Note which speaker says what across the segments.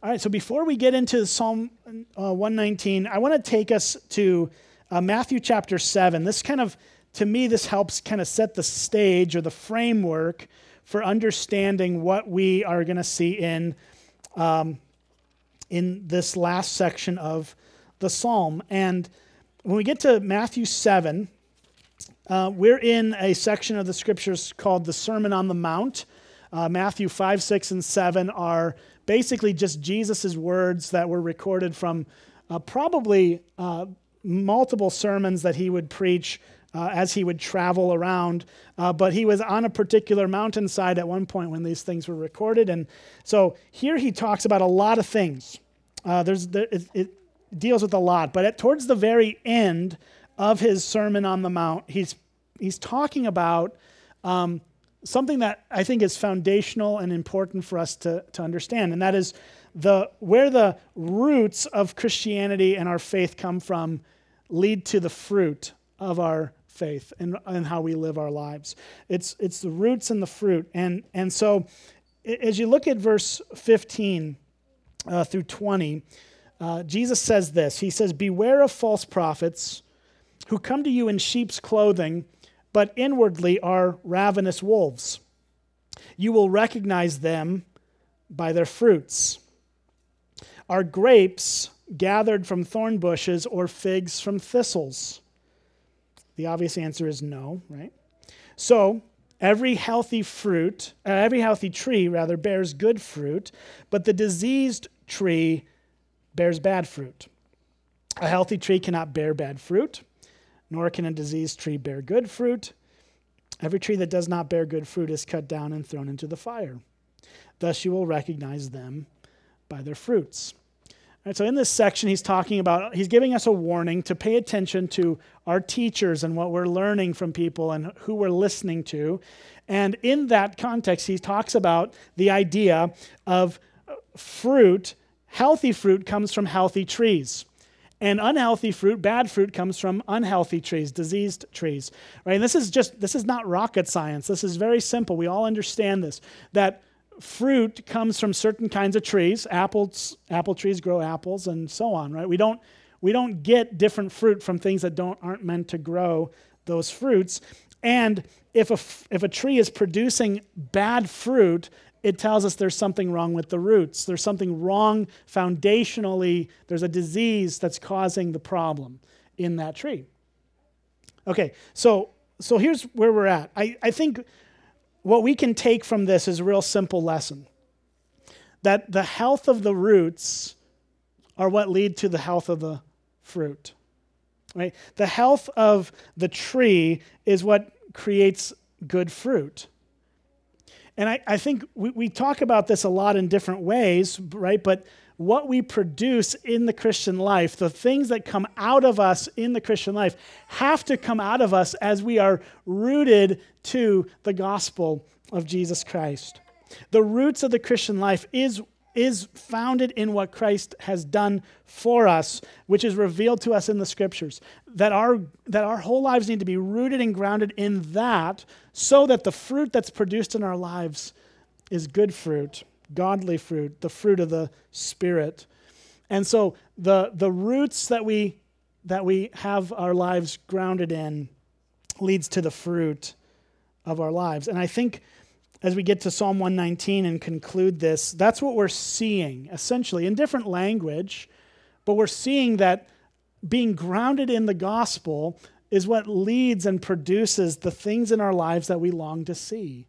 Speaker 1: All right, so before we get into Psalm uh, 119, I want to take us to uh, Matthew chapter 7. This kind of, to me, this helps kind of set the stage or the framework for understanding what we are going to see in, um, in this last section of the psalm. And when we get to Matthew 7, uh, we're in a section of the scriptures called the Sermon on the Mount. Uh, Matthew 5, 6, and 7 are basically just Jesus' words that were recorded from uh, probably uh, multiple sermons that he would preach uh, as he would travel around. Uh, but he was on a particular mountainside at one point when these things were recorded. And so here he talks about a lot of things. Uh, there's, there, it, it, deals with a lot. But at, towards the very end of his Sermon on the Mount, he's, he's talking about um, something that I think is foundational and important for us to, to understand, and that is the, where the roots of Christianity and our faith come from lead to the fruit of our faith and, and how we live our lives. It's, it's the roots and the fruit. And, and so as you look at verse 15 uh, through 20, uh, Jesus says this He says, Beware of false prophets who come to you in sheep's clothing but inwardly are ravenous wolves. You will recognize them by their fruits. Are grapes gathered from thorn bushes or figs from thistles? The obvious answer is no, right? So, every healthy fruit, uh, every healthy tree rather bears good fruit, but the diseased tree bears bad fruit. A healthy tree cannot bear bad fruit, nor can a diseased tree bear good fruit. Every tree that does not bear good fruit is cut down and thrown into the fire. Thus you will recognize them by their fruits. Right, so in this section, he's talking about, he's giving us a warning to pay attention to our teachers and what we're learning from people and who we're listening to. And in that context, he talks about the idea of fruit, healthy fruit comes from healthy trees. And unhealthy fruit, bad fruit, comes from unhealthy trees, diseased trees. Right? And this is just this is not rocket science. This is very simple. We all understand this. That fruit comes from certain kinds of trees. Apples, apple trees grow apples, and so on. Right? We don't we don't get different fruit from things that don't aren't meant to grow those fruits. And if a, if a tree is producing bad fruit, it tells us there's something wrong with the roots. There's something wrong foundationally. There's a disease that's causing the problem in that tree. Okay, so so here's where we're at. I, I think what we can take from this is a real simple lesson. That the health of the roots are what lead to the health of the fruit. Right? The health of the tree is what creates good fruit. And I, I think we, we talk about this a lot in different ways, right? But what we produce in the Christian life, the things that come out of us in the Christian life, have to come out of us as we are rooted to the gospel of Jesus Christ. The roots of the Christian life is is founded in what Christ has done for us, which is revealed to us in the scriptures. That our, that our whole lives need to be rooted and grounded in that so that the fruit that's produced in our lives is good fruit, godly fruit, the fruit of the Spirit. And so the, the roots that we, that we have our lives grounded in leads to the fruit of our lives. And I think as we get to Psalm 119 and conclude this, that's what we're seeing, essentially, in different language, but we're seeing that being grounded in the gospel is what leads and produces the things in our lives that we long to see.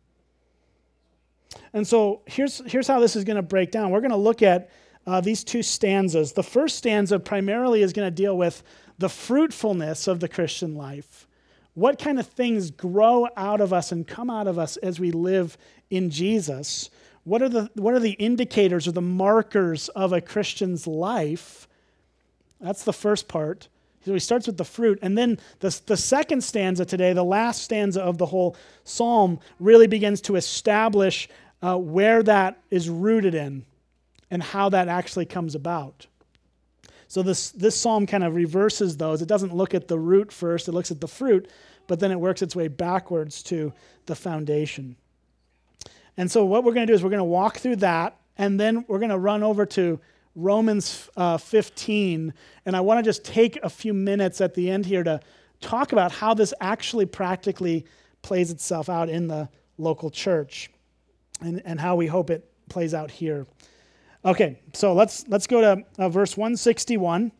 Speaker 1: And so here's, here's how this is going to break down. We're going to look at uh, these two stanzas. The first stanza primarily is going to deal with the fruitfulness of the Christian life. What kind of things grow out of us and come out of us as we live in Jesus? What are the, what are the indicators or the markers of a Christian's life? That's the first part. So he starts with the fruit. And then the, the second stanza today, the last stanza of the whole psalm, really begins to establish uh, where that is rooted in and how that actually comes about. So this, this psalm kind of reverses those. It doesn't look at the root first, it looks at the fruit, but then it works its way backwards to the foundation. And so what we're going to do is we're going to walk through that and then we're going to run over to Romans uh, 15. And I want to just take a few minutes at the end here to talk about how this actually practically plays itself out in the local church and, and how we hope it plays out here. Okay, so let's, let's go to uh, verse 161.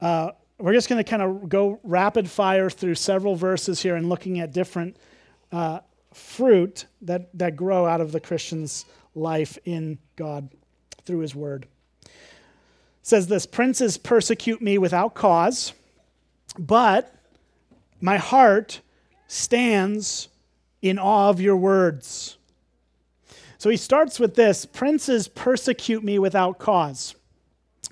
Speaker 1: Uh, we're just going to kind of go rapid fire through several verses here and looking at different uh, fruit that, that grow out of the Christian's life in God through his word. It says this Princes persecute me without cause, but my heart stands in awe of your words. So he starts with this Princes persecute me without cause.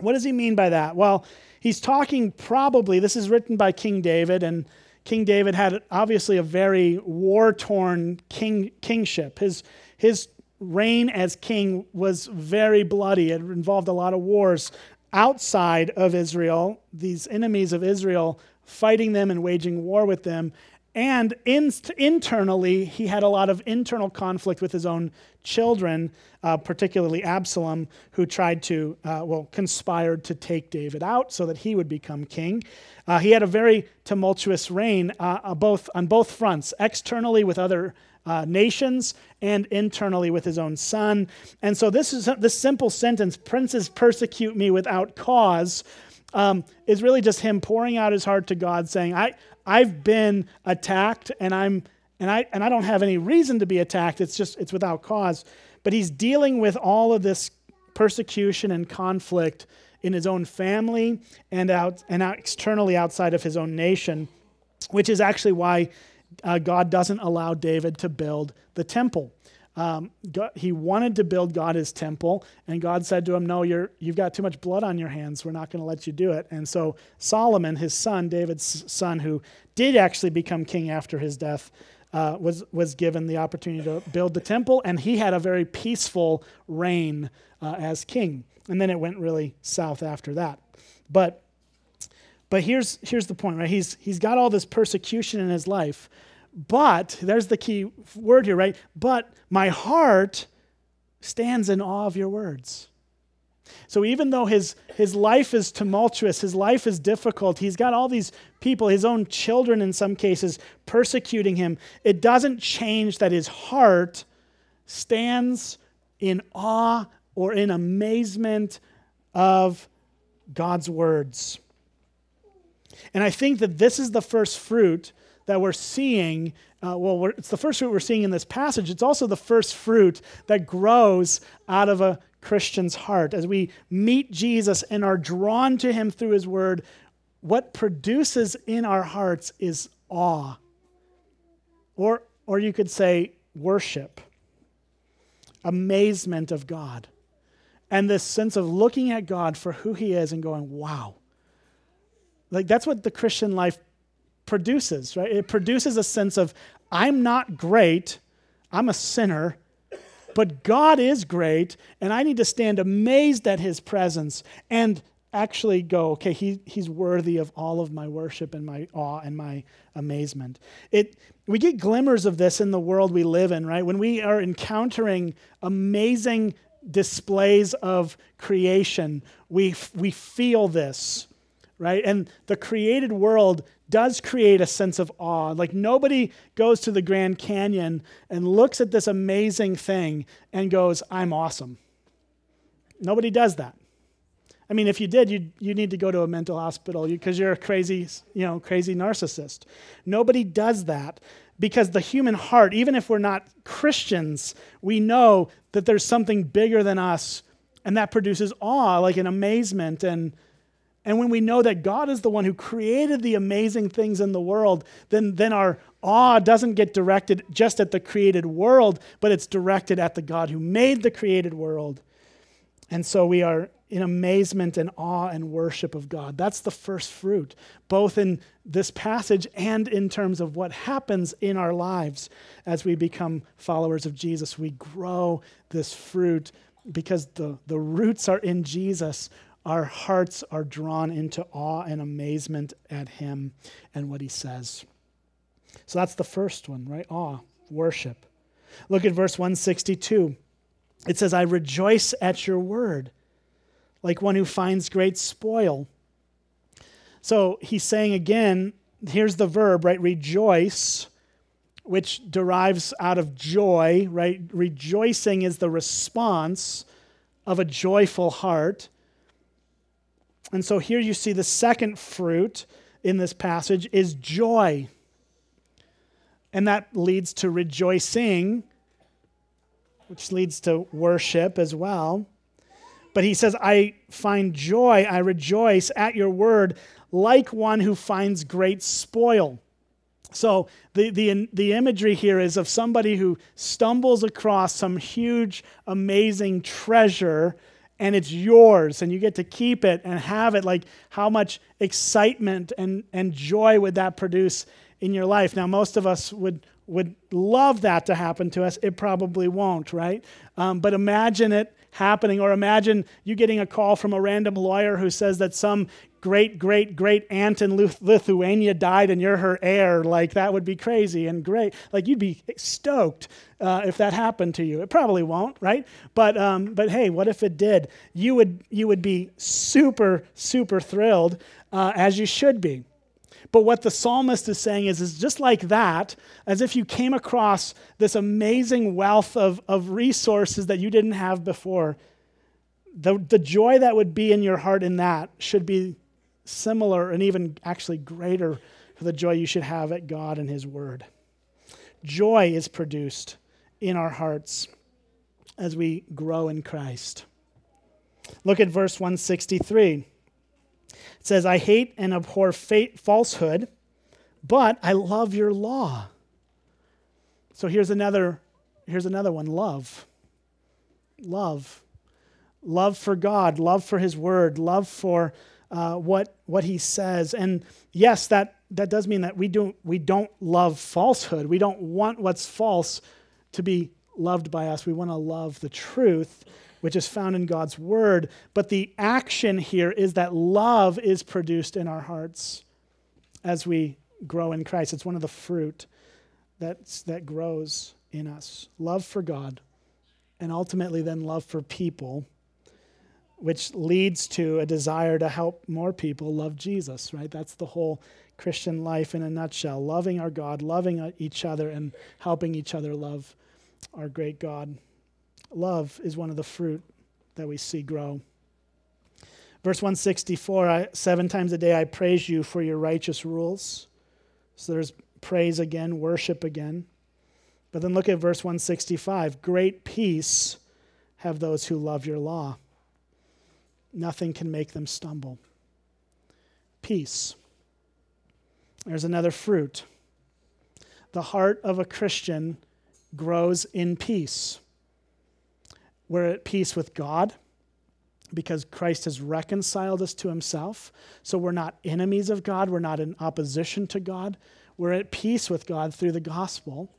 Speaker 1: What does he mean by that? Well, he's talking probably, this is written by King David, and King David had obviously a very war torn king, kingship. His, his reign as king was very bloody, it involved a lot of wars outside of Israel, these enemies of Israel fighting them and waging war with them. And in, internally, he had a lot of internal conflict with his own children, uh, particularly Absalom, who tried to, uh, well, conspired to take David out so that he would become king. Uh, he had a very tumultuous reign uh, uh, both, on both fronts, externally with other uh, nations and internally with his own son. And so this is this simple sentence, princes persecute me without cause, um, is really just him pouring out his heart to God, saying, I, I've been attacked and I'm and I and I don't have any reason to be attacked. It's just it's without cause. But he's dealing with all of this persecution and conflict in his own family and out and out externally outside of his own nation, which is actually why uh, God doesn't allow David to build the temple. Um, God, he wanted to build God his temple, and God said to him, No, you're, you've got too much blood on your hands. We're not going to let you do it. And so Solomon, his son, David's son, who did actually become king after his death, uh, was, was given the opportunity to build the temple, and he had a very peaceful reign uh, as king. And then it went really south after that. But, but here's, here's the point, right? He's, he's got all this persecution in his life but, there's the key word here, right? But my heart stands in awe of your words. So even though his, his life is tumultuous, his life is difficult, he's got all these people, his own children in some cases, persecuting him, it doesn't change that his heart stands in awe or in amazement of God's words. And I think that this is the first fruit that we're seeing. Uh, well, it's the first fruit we're seeing in this passage. It's also the first fruit that grows out of a Christian's heart. As we meet Jesus and are drawn to him through his word, what produces in our hearts is awe. Or, or you could say worship, amazement of God, and this sense of looking at God for who he is and going, wow. Like that's what the Christian life produces, right? It produces a sense of, I'm not great, I'm a sinner, but God is great, and I need to stand amazed at his presence and actually go, okay, he, he's worthy of all of my worship and my awe and my amazement. It, we get glimmers of this in the world we live in, right? When we are encountering amazing displays of creation, we, we feel this, right? And the created world does create a sense of awe. Like nobody goes to the Grand Canyon and looks at this amazing thing and goes, I'm awesome. Nobody does that. I mean, if you did, you you need to go to a mental hospital because you're a crazy, you know, crazy narcissist. Nobody does that because the human heart, even if we're not Christians, we know that there's something bigger than us, and that produces awe, like an amazement and and when we know that God is the one who created the amazing things in the world, then, then our awe doesn't get directed just at the created world, but it's directed at the God who made the created world. And so we are in amazement and awe and worship of God. That's the first fruit, both in this passage and in terms of what happens in our lives as we become followers of Jesus. We grow this fruit because the, the roots are in Jesus our hearts are drawn into awe and amazement at him and what he says. So that's the first one, right? Awe, worship. Look at verse 162. It says, I rejoice at your word, like one who finds great spoil. So he's saying again, here's the verb, right? Rejoice, which derives out of joy, right? Rejoicing is the response of a joyful heart. And so here you see the second fruit in this passage is joy. And that leads to rejoicing, which leads to worship as well. But he says, I find joy, I rejoice at your word, like one who finds great spoil. So the, the, the imagery here is of somebody who stumbles across some huge, amazing treasure and it's yours and you get to keep it and have it. Like, how much excitement and, and joy would that produce in your life? Now, most of us would, would love that to happen to us. It probably won't, right? Um, but imagine it happening, or imagine you getting a call from a random lawyer who says that some great, great, great aunt in Lithuania died and you're her heir. Like, that would be crazy and great. Like, you'd be stoked uh, if that happened to you. It probably won't, right? But, um, but hey, what if it did? You would, you would be super, super thrilled, uh, as you should be. But what the psalmist is saying is, is just like that, as if you came across this amazing wealth of, of resources that you didn't have before. The, the joy that would be in your heart in that should be similar and even actually greater for the joy you should have at God and His Word. Joy is produced in our hearts as we grow in Christ. Look at verse 163. It says, I hate and abhor falsehood, but I love your law. So here's another, here's another one love. Love. Love for God, love for His Word, love for uh, what, what he says. And yes, that, that does mean that we don't, we don't love falsehood. We don't want what's false to be loved by us. We want to love the truth, which is found in God's word. But the action here is that love is produced in our hearts as we grow in Christ. It's one of the fruit that's, that grows in us love for God, and ultimately then love for people which leads to a desire to help more people love Jesus, right? That's the whole Christian life in a nutshell loving our God, loving uh, each other, and helping each other love our great God. Love is one of the fruit that we see grow. Verse 164 I, Seven times a day I praise you for your righteous rules. So there's praise again, worship again. But then look at verse 165 Great peace have those who love your law nothing can make them stumble. Peace. There's another fruit. The heart of a Christian grows in peace. We're at peace with God because Christ has reconciled us to himself. So we're not enemies of God, we're not in opposition to God. We're at peace with God through the gospel.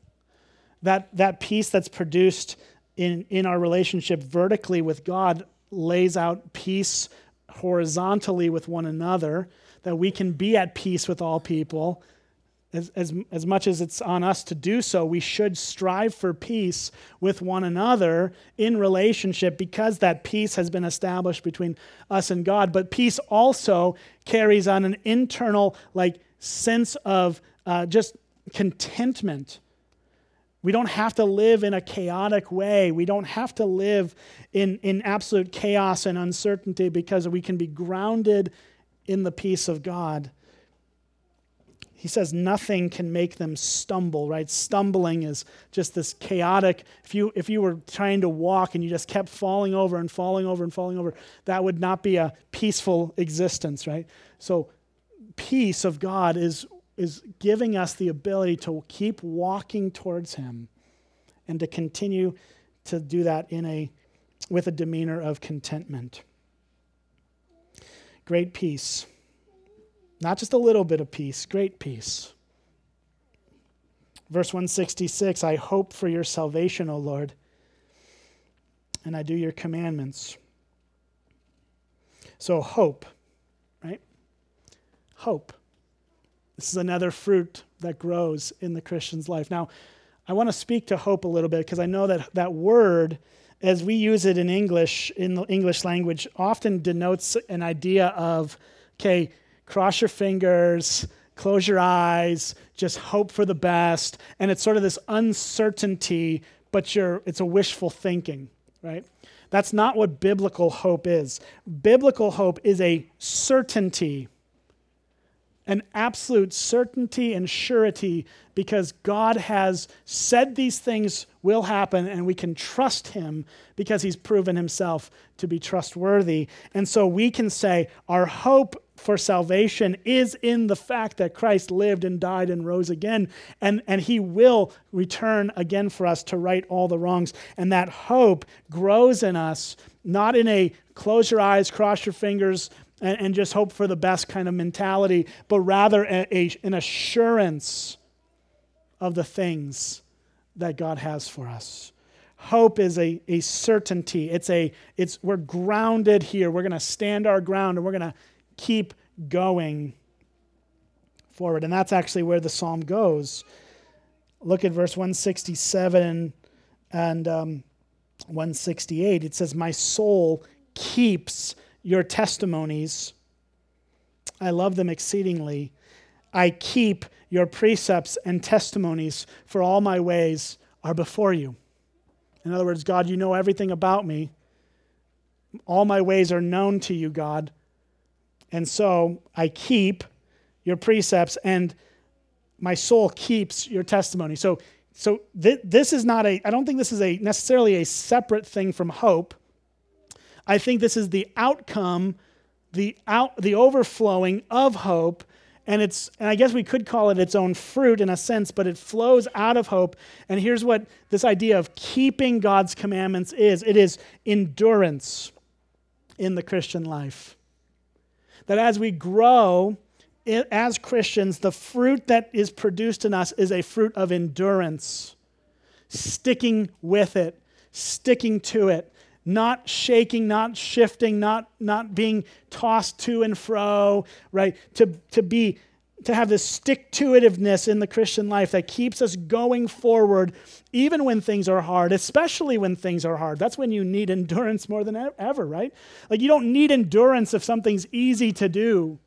Speaker 1: That, that peace that's produced in, in our relationship vertically with God lays out peace horizontally with one another, that we can be at peace with all people. As, as, as much as it's on us to do so, we should strive for peace with one another in relationship because that peace has been established between us and God. But peace also carries on an internal, like, sense of uh, just contentment we don't have to live in a chaotic way. We don't have to live in, in absolute chaos and uncertainty because we can be grounded in the peace of God. He says nothing can make them stumble, right? Stumbling is just this chaotic. If you, if you were trying to walk and you just kept falling over and falling over and falling over, that would not be a peaceful existence, right? So, peace of God is is giving us the ability to keep walking towards him and to continue to do that in a with a demeanor of contentment. Great peace. Not just a little bit of peace, great peace. Verse 166 I hope for your salvation, O Lord, and I do your commandments. So, hope, right? Hope. This is another fruit that grows in the Christian's life. Now, I want to speak to hope a little bit because I know that that word as we use it in English, in the English language, often denotes an idea of, okay, cross your fingers, close your eyes, just hope for the best. And it's sort of this uncertainty, but you're, it's a wishful thinking, right? That's not what biblical hope is. Biblical hope is a certainty, an absolute certainty and surety because God has said these things will happen and we can trust him because he's proven himself to be trustworthy. And so we can say our hope for salvation is in the fact that Christ lived and died and rose again, and, and he will return again for us to right all the wrongs. And that hope grows in us, not in a close your eyes, cross your fingers, and, and just hope for the best kind of mentality, but rather a, a, an assurance of the things that God has for us. Hope is a, a certainty. It's a it's we're grounded here. We're gonna stand our ground and we're gonna keep going forward. And that's actually where the psalm goes. Look at verse 167 and um, 168. It says, My soul keeps your testimonies. I love them exceedingly. I keep your precepts and testimonies, for all my ways are before you. In other words, God, you know everything about me. All my ways are known to you, God. And so I keep your precepts, and my soul keeps your testimony. So, so th- this is not a, I don't think this is a necessarily a separate thing from hope. I think this is the outcome, the out, the overflowing of hope and it's and i guess we could call it its own fruit in a sense but it flows out of hope. And here's what this idea of keeping god's commandments is. It is endurance in the christian life. That as we grow as Christians, the fruit that is produced in us is a fruit of endurance, sticking with it, sticking to it, not shaking, not shifting, not, not being tossed to and fro, right? To, to be to have this stick to itiveness in the Christian life that keeps us going forward, even when things are hard, especially when things are hard. That's when you need endurance more than ever, right? Like, you don't need endurance if something's easy to do.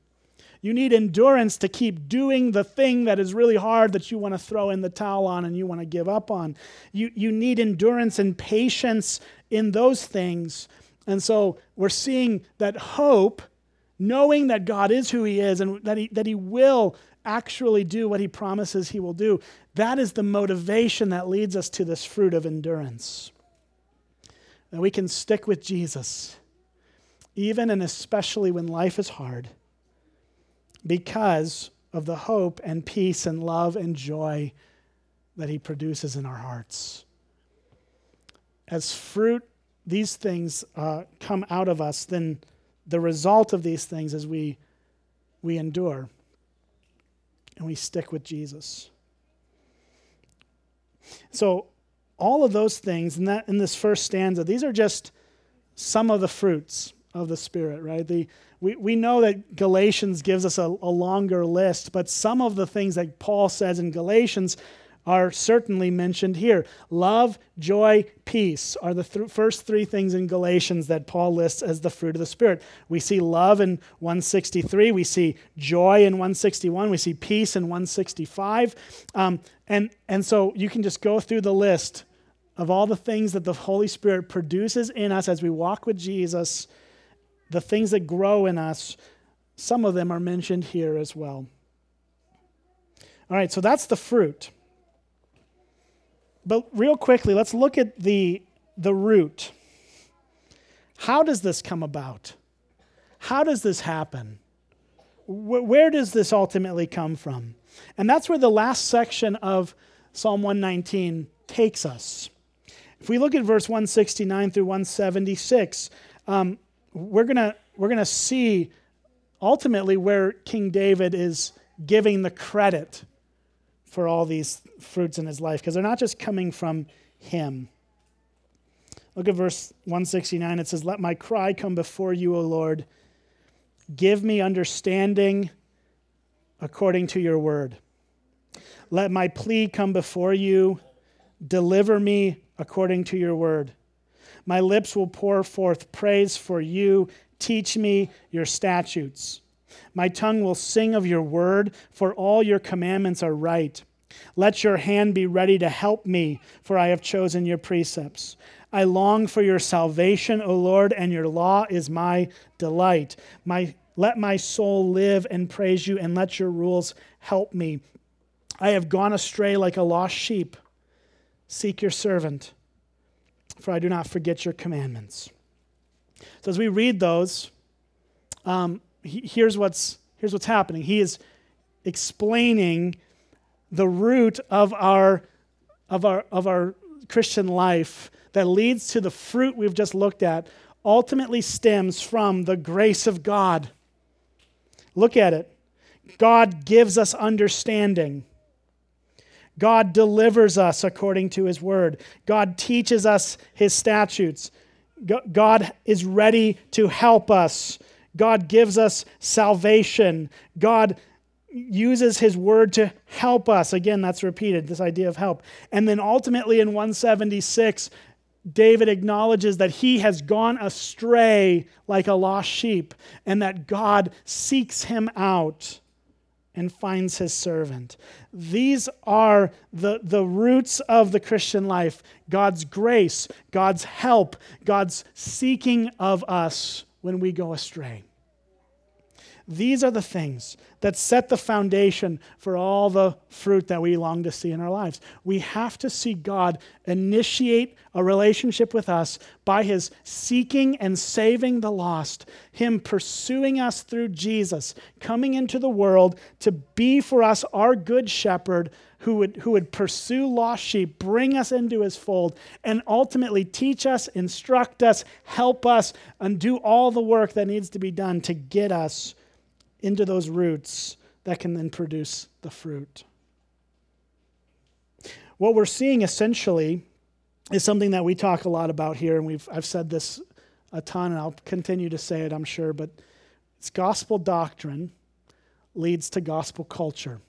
Speaker 1: You need endurance to keep doing the thing that is really hard that you want to throw in the towel on and you want to give up on. You, you need endurance and patience in those things. And so we're seeing that hope knowing that God is who He is and that He, that he will actually do what He promises He will do, that is the motivation that leads us to this fruit of endurance. That we can stick with Jesus, even and especially when life is hard, because of the hope and peace and love and joy that He produces in our hearts. As fruit, these things uh, come out of us, then the result of these things is we, we endure and we stick with Jesus. So, all of those things in, that, in this first stanza, these are just some of the fruits of the Spirit, right? The, we, we know that Galatians gives us a, a longer list, but some of the things that Paul says in Galatians are certainly mentioned here. Love, joy, peace are the th- first three things in Galatians that Paul lists as the fruit of the Spirit. We see love in 163, we see joy in 161, we see peace in 165. Um, and, and so you can just go through the list of all the things that the Holy Spirit produces in us as we walk with Jesus, the things that grow in us. Some of them are mentioned here as well. All right, so that's the fruit. But real quickly, let's look at the, the root. How does this come about? How does this happen? Where does this ultimately come from? And that's where the last section of Psalm 119 takes us. If we look at verse 169 through 176, um, we're going we're to see ultimately where King David is giving the credit for all these fruits in his life because they're not just coming from him. Look at verse 169. It says, Let my cry come before you, O Lord. Give me understanding according to your word. Let my plea come before you. Deliver me according to your word. My lips will pour forth praise for you. Teach me your statutes. My tongue will sing of your word, for all your commandments are right. Let your hand be ready to help me, for I have chosen your precepts. I long for your salvation, O Lord, and your law is my delight. My, let my soul live and praise you, and let your rules help me. I have gone astray like a lost sheep. Seek your servant, for I do not forget your commandments. So as we read those, um, he, here's, what's, here's what's happening. He is explaining the root of our, of our, of our Christian life that leads to the fruit we've just looked at ultimately stems from the grace of God. Look at it. God gives us understanding. God delivers us according to his word. God teaches us his statutes. God is ready to help us. God gives us salvation. God uses his word to help us. Again, that's repeated, this idea of help. And then ultimately in 176, David acknowledges that he has gone astray like a lost sheep and that God seeks him out and finds his servant. These are the, the roots of the Christian life God's grace, God's help, God's seeking of us when we go astray. These are the things that set the foundation for all the fruit that we long to see in our lives. We have to see God initiate a relationship with us by his seeking and saving the lost, him pursuing us through Jesus, coming into the world to be for us our good shepherd who would, who would pursue lost sheep, bring us into his fold, and ultimately teach us, instruct us, help us, and do all the work that needs to be done to get us into those roots that can then produce the fruit. What we're seeing essentially is something that we talk a lot about here, and we've, I've said this a ton, and I'll continue to say it, I'm sure, but it's gospel doctrine leads to gospel culture.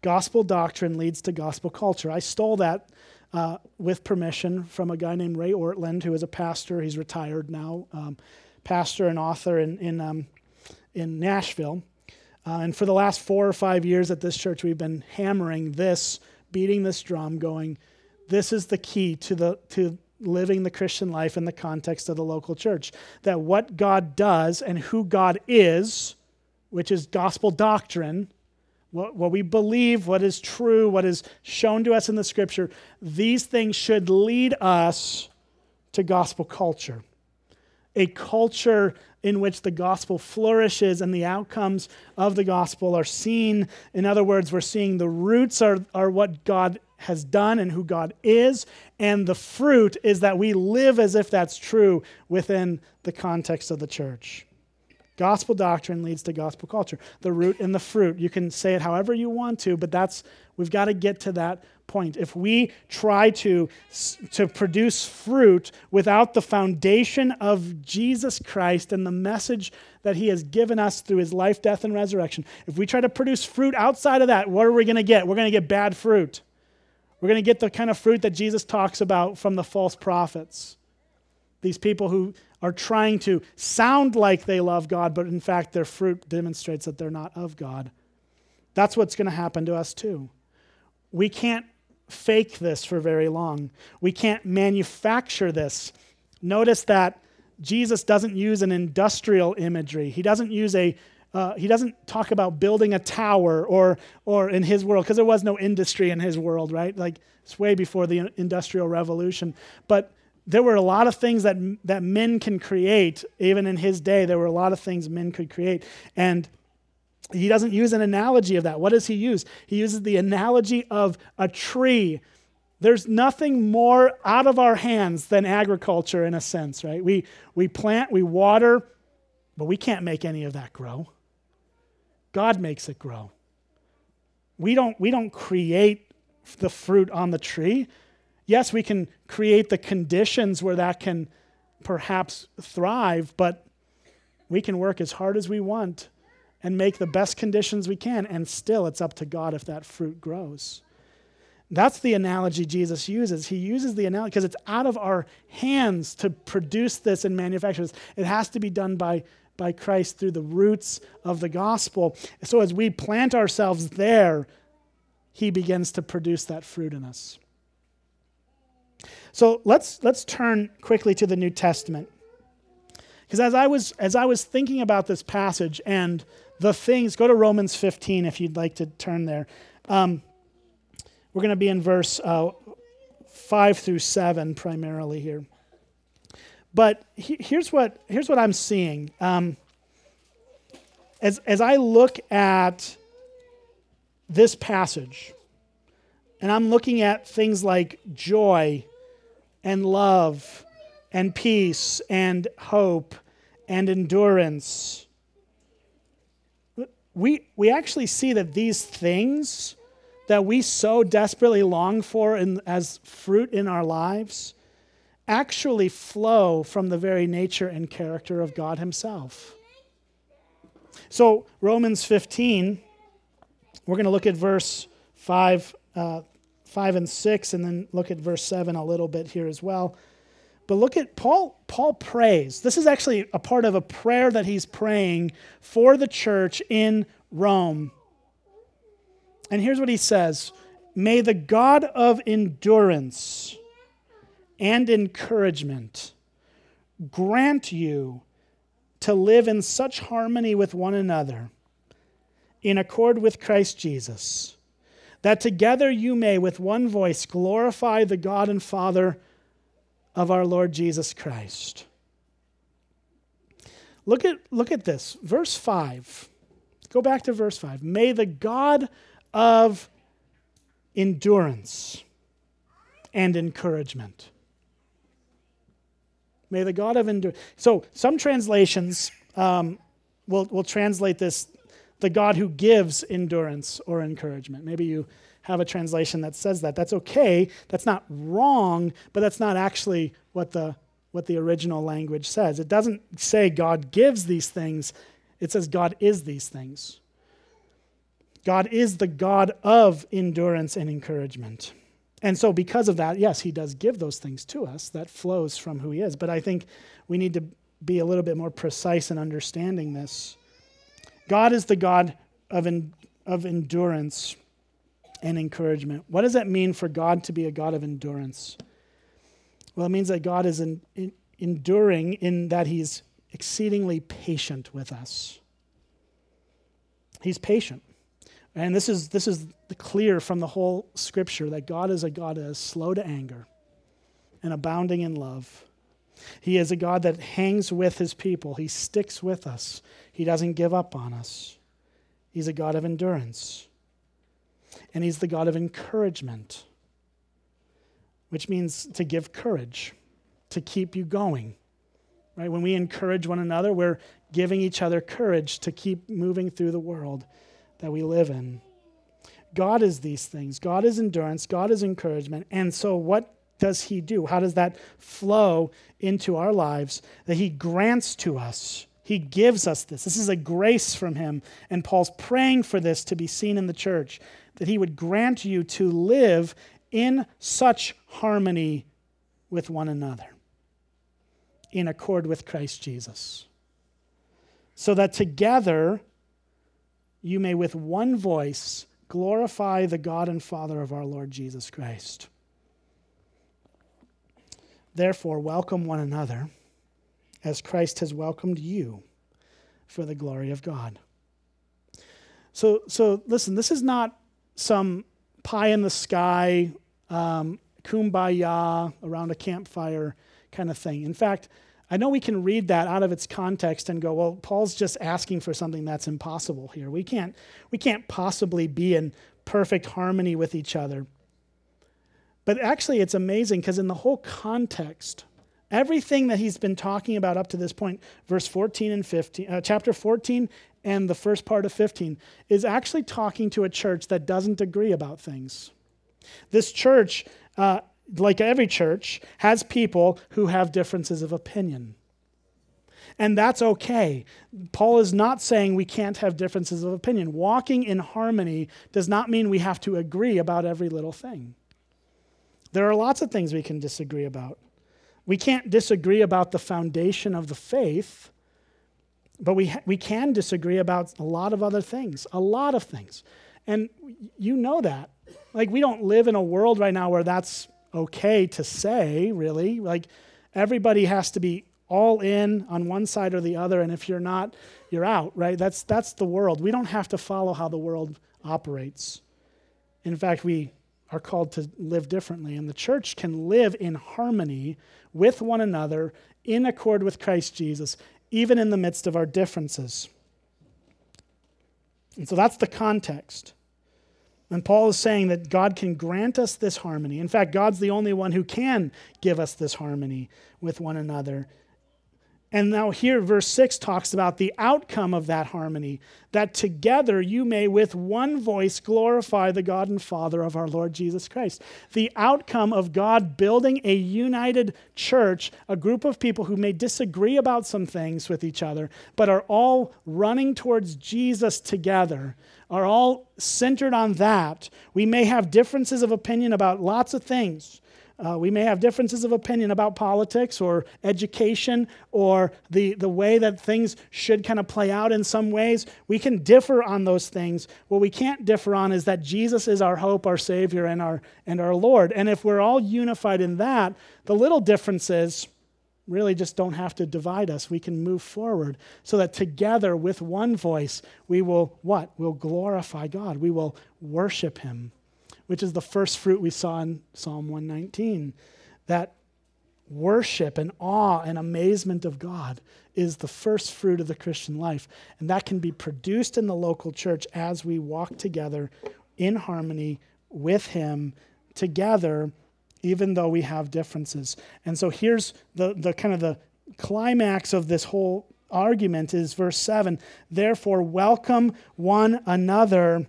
Speaker 1: Gospel doctrine leads to gospel culture. I stole that uh, with permission from a guy named Ray Ortlund, who is a pastor. He's retired now, um, pastor and author in, in um, in Nashville. Uh, and for the last four or five years at this church, we've been hammering this, beating this drum, going, this is the key to, the, to living the Christian life in the context of the local church. That what God does and who God is, which is gospel doctrine, what, what we believe, what is true, what is shown to us in the scripture, these things should lead us to gospel culture. A culture in which the gospel flourishes and the outcomes of the gospel are seen. In other words, we're seeing the roots are, are what God has done and who God is, and the fruit is that we live as if that's true within the context of the church. Gospel doctrine leads to gospel culture. The root and the fruit. You can say it however you want to, but that's we've got to get to that point. If we try to, to produce fruit without the foundation of Jesus Christ and the message that he has given us through his life, death, and resurrection, if we try to produce fruit outside of that, what are we going to get? We're going to get bad fruit. We're going to get the kind of fruit that Jesus talks about from the false prophets. These people who are trying to sound like they love God, but in fact, their fruit demonstrates that they're not of God. That's what's going to happen to us too. We can't fake this for very long. We can't manufacture this. Notice that Jesus doesn't use an industrial imagery. He doesn't use a uh, he doesn't talk about building a tower or or in his world because there was no industry in his world, right? Like it's way before the industrial revolution. But there were a lot of things that that men can create. Even in his day, there were a lot of things men could create, and he doesn't use an analogy of that. What does he use? He uses the analogy of a tree. There's nothing more out of our hands than agriculture in a sense, right? We, we plant, we water, but we can't make any of that grow. God makes it grow. We don't, we don't create the fruit on the tree. Yes, we can create the conditions where that can perhaps thrive, but we can work as hard as we want and make the best conditions we can, and still it's up to God if that fruit grows. That's the analogy Jesus uses. He uses the analogy because it's out of our hands to produce this and manufacture this. It has to be done by, by Christ through the roots of the gospel. So as we plant ourselves there, he begins to produce that fruit in us. So let's, let's turn quickly to the New Testament. Because as I was as I was thinking about this passage and the things, go to Romans 15 if you'd like to turn there. Um, we're going to be in verse uh, 5 through 7 primarily here. But he, here's, what, here's what I'm seeing. Um, as, as I look at this passage, and I'm looking at things like joy and love and peace and hope and endurance, we, we actually see that these things that we so desperately long for in, as fruit in our lives actually flow from the very nature and character of God Himself. So, Romans 15, we're going to look at verse 5, uh, 5 and 6, and then look at verse 7 a little bit here as well. But look at Paul, Paul prays. This is actually a part of a prayer that he's praying for the church in Rome. And here's what he says May the God of endurance and encouragement grant you to live in such harmony with one another, in accord with Christ Jesus, that together you may with one voice glorify the God and Father of our Lord Jesus Christ. Look at, look at this. Verse 5. Go back to verse 5. May the God of endurance and encouragement. May the God of endurance. So, some translations um, will, will translate this the God who gives endurance or encouragement. Maybe you have a translation that says that. That's okay. That's not wrong, but that's not actually what the, what the original language says. It doesn't say God gives these things, it says God is these things. God is the God of endurance and encouragement. And so, because of that, yes, He does give those things to us. That flows from who He is. But I think we need to be a little bit more precise in understanding this. God is the God of, en- of endurance and encouragement. What does that mean for God to be a God of endurance? Well, it means that God is in, enduring in that He's exceedingly patient with us. He's patient. And this is, this is clear from the whole scripture that God is a God that is slow to anger and abounding in love. He is a God that hangs with his people. He sticks with us. He doesn't give up on us. He's a God of endurance. And he's the God of encouragement, which means to give courage, to keep you going. Right? When we encourage one another, we're giving each other courage to keep moving through the world that we live in. God is these things. God is endurance. God is encouragement. And so, what does He do? How does that flow into our lives? That He grants to us. He gives us this. This is a grace from Him. And Paul's praying for this to be seen in the church that He would grant you to live in such harmony with one another, in accord with Christ Jesus. So that together you may with one voice glorify the God and Father of our Lord Jesus Christ. Therefore, welcome one another as Christ has welcomed you for the glory of God. So, so listen, this is not some pie in the sky, um, kumbaya around a campfire kind of thing. In fact, I know we can read that out of its context and go, well, Paul's just asking for something that's impossible here. We can't, we can't possibly be in perfect harmony with each other. But actually, it's amazing because in the whole context, everything that he's been talking about up to this point, verse 14 and 15, uh, chapter 14 and the first part of 15, is actually talking to a church that doesn't agree about things. This church uh, like every church, has people who have differences of opinion. And that's okay. Paul is not saying we can't have differences of opinion. Walking in harmony does not mean we have to agree about every little thing. There are lots of things we can disagree about. We can't disagree about the foundation of the faith, but we, ha- we can disagree about a lot of other things, a lot of things. And you know that. Like, we don't live in a world right now where that's okay to say, really. Like, everybody has to be all in on one side or the other, and if you're not, you're out, right? That's, that's the world. We don't have to follow how the world operates. In fact, we are called to live differently, and the church can live in harmony with one another in accord with Christ Jesus, even in the midst of our differences. And so that's the context. And Paul is saying that God can grant us this harmony. In fact, God's the only one who can give us this harmony with one another and now, here, verse 6 talks about the outcome of that harmony that together you may with one voice glorify the God and Father of our Lord Jesus Christ. The outcome of God building a united church, a group of people who may disagree about some things with each other, but are all running towards Jesus together, are all centered on that. We may have differences of opinion about lots of things. Uh, we may have differences of opinion about politics or education or the, the way that things should kind of play out in some ways. We can differ on those things. What we can't differ on is that Jesus is our hope, our Savior, and our, and our Lord. And if we're all unified in that, the little differences really just don't have to divide us. We can move forward so that together with one voice, we will what? We'll glorify God. We will worship Him which is the first fruit we saw in Psalm 119. That worship and awe and amazement of God is the first fruit of the Christian life. And that can be produced in the local church as we walk together in harmony with Him together, even though we have differences. And so here's the, the kind of the climax of this whole argument is verse 7 therefore welcome one another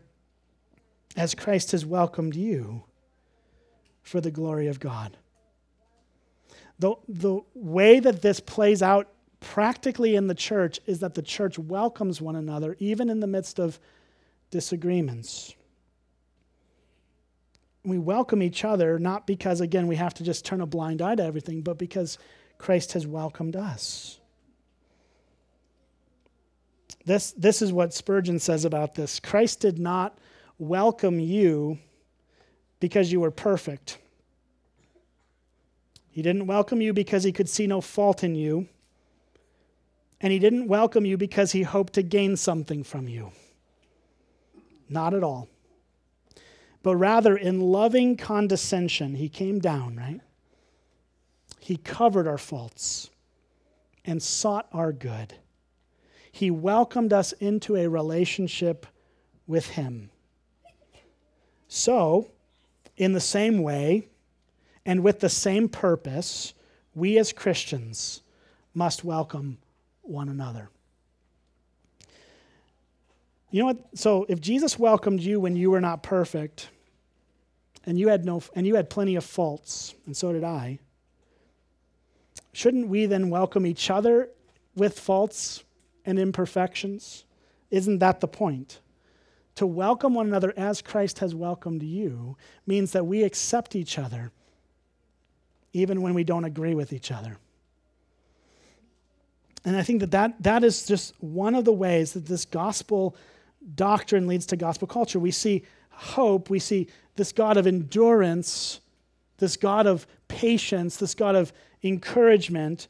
Speaker 1: as Christ has welcomed you for the glory of God. The, the way that this plays out practically in the church is that the church welcomes one another, even in the midst of disagreements. We welcome each other not because, again, we have to just turn a blind eye to everything, but because Christ has welcomed us. This, this is what Spurgeon says about this. Christ did not welcome you because you were perfect. He didn't welcome you because he could see no fault in you. And he didn't welcome you because he hoped to gain something from you. Not at all. But rather, in loving condescension, he came down, right? He covered our faults and sought our good. He welcomed us into a relationship with him. So, in the same way and with the same purpose, we as Christians must welcome one another. You know what? So if Jesus welcomed you when you were not perfect, and you had no and you had plenty of faults, and so did I, shouldn't we then welcome each other with faults and imperfections? Isn't that the point? To welcome one another as Christ has welcomed you means that we accept each other even when we don't agree with each other. And I think that, that that is just one of the ways that this gospel doctrine leads to gospel culture. We see hope, we see this God of endurance, this God of patience, this God of encouragement.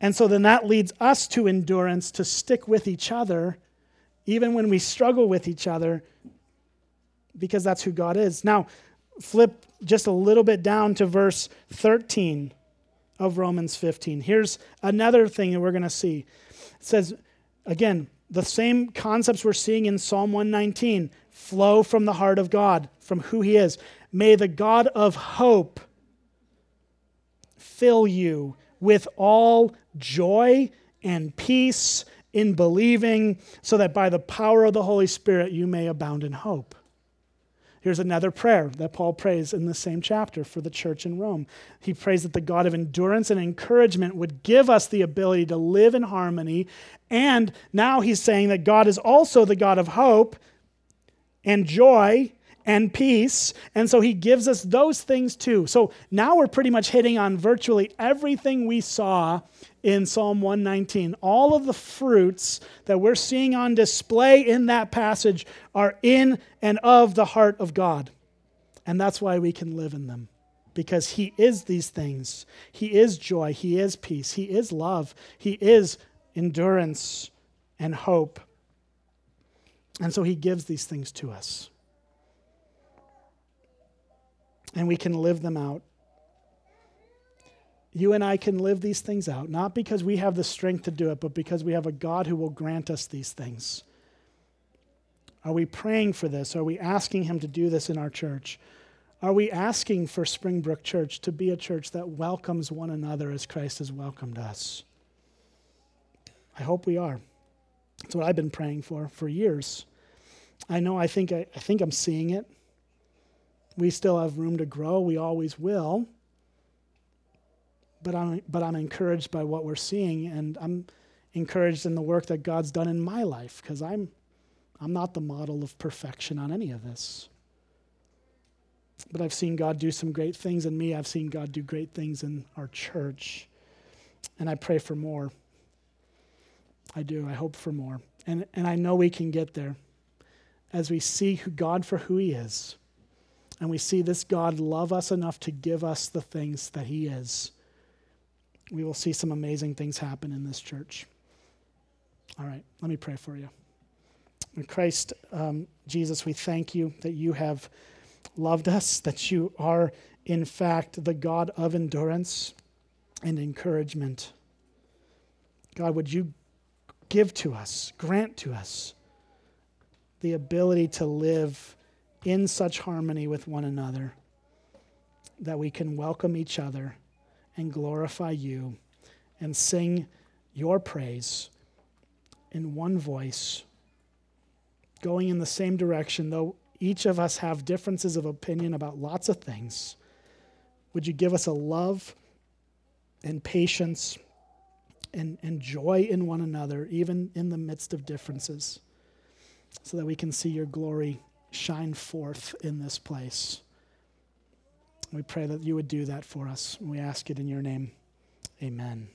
Speaker 1: And so then that leads us to endurance to stick with each other even when we struggle with each other, because that's who God is. Now, flip just a little bit down to verse 13 of Romans 15. Here's another thing that we're going to see. It says, again, the same concepts we're seeing in Psalm 119 flow from the heart of God, from who He is. May the God of hope fill you with all joy and peace in believing, so that by the power of the Holy Spirit you may abound in hope. Here's another prayer that Paul prays in the same chapter for the church in Rome. He prays that the God of endurance and encouragement would give us the ability to live in harmony. And now he's saying that God is also the God of hope and joy and peace. And so he gives us those things too. So now we're pretty much hitting on virtually everything we saw in Psalm 119. All of the fruits that we're seeing on display in that passage are in and of the heart of God. And that's why we can live in them. Because he is these things. He is joy. He is peace. He is love. He is endurance and hope. And so he gives these things to us. And we can live them out. You and I can live these things out, not because we have the strength to do it, but because we have a God who will grant us these things. Are we praying for this? Are we asking Him to do this in our church? Are we asking for Springbrook Church to be a church that welcomes one another as Christ has welcomed us? I hope we are. That's what I've been praying for for years. I know I think I, I think I'm seeing it. We still have room to grow. We always will. But I'm, but I'm encouraged by what we're seeing, and I'm encouraged in the work that God's done in my life because I'm, I'm not the model of perfection on any of this. But I've seen God do some great things in me. I've seen God do great things in our church. And I pray for more. I do. I hope for more. And, and I know we can get there as we see God for who He is. And we see this God love us enough to give us the things that He is. We will see some amazing things happen in this church. All right, let me pray for you. In Christ, um, Jesus, we thank you that you have loved us, that you are, in fact, the God of endurance and encouragement. God, would you give to us, grant to us the ability to live in such harmony with one another that we can welcome each other and glorify you and sing your praise in one voice, going in the same direction, though each of us have differences of opinion about lots of things. Would you give us a love and patience and, and joy in one another, even in the midst of differences? so that we can see your glory shine forth in this place. We pray that you would do that for us. We ask it in your name. Amen.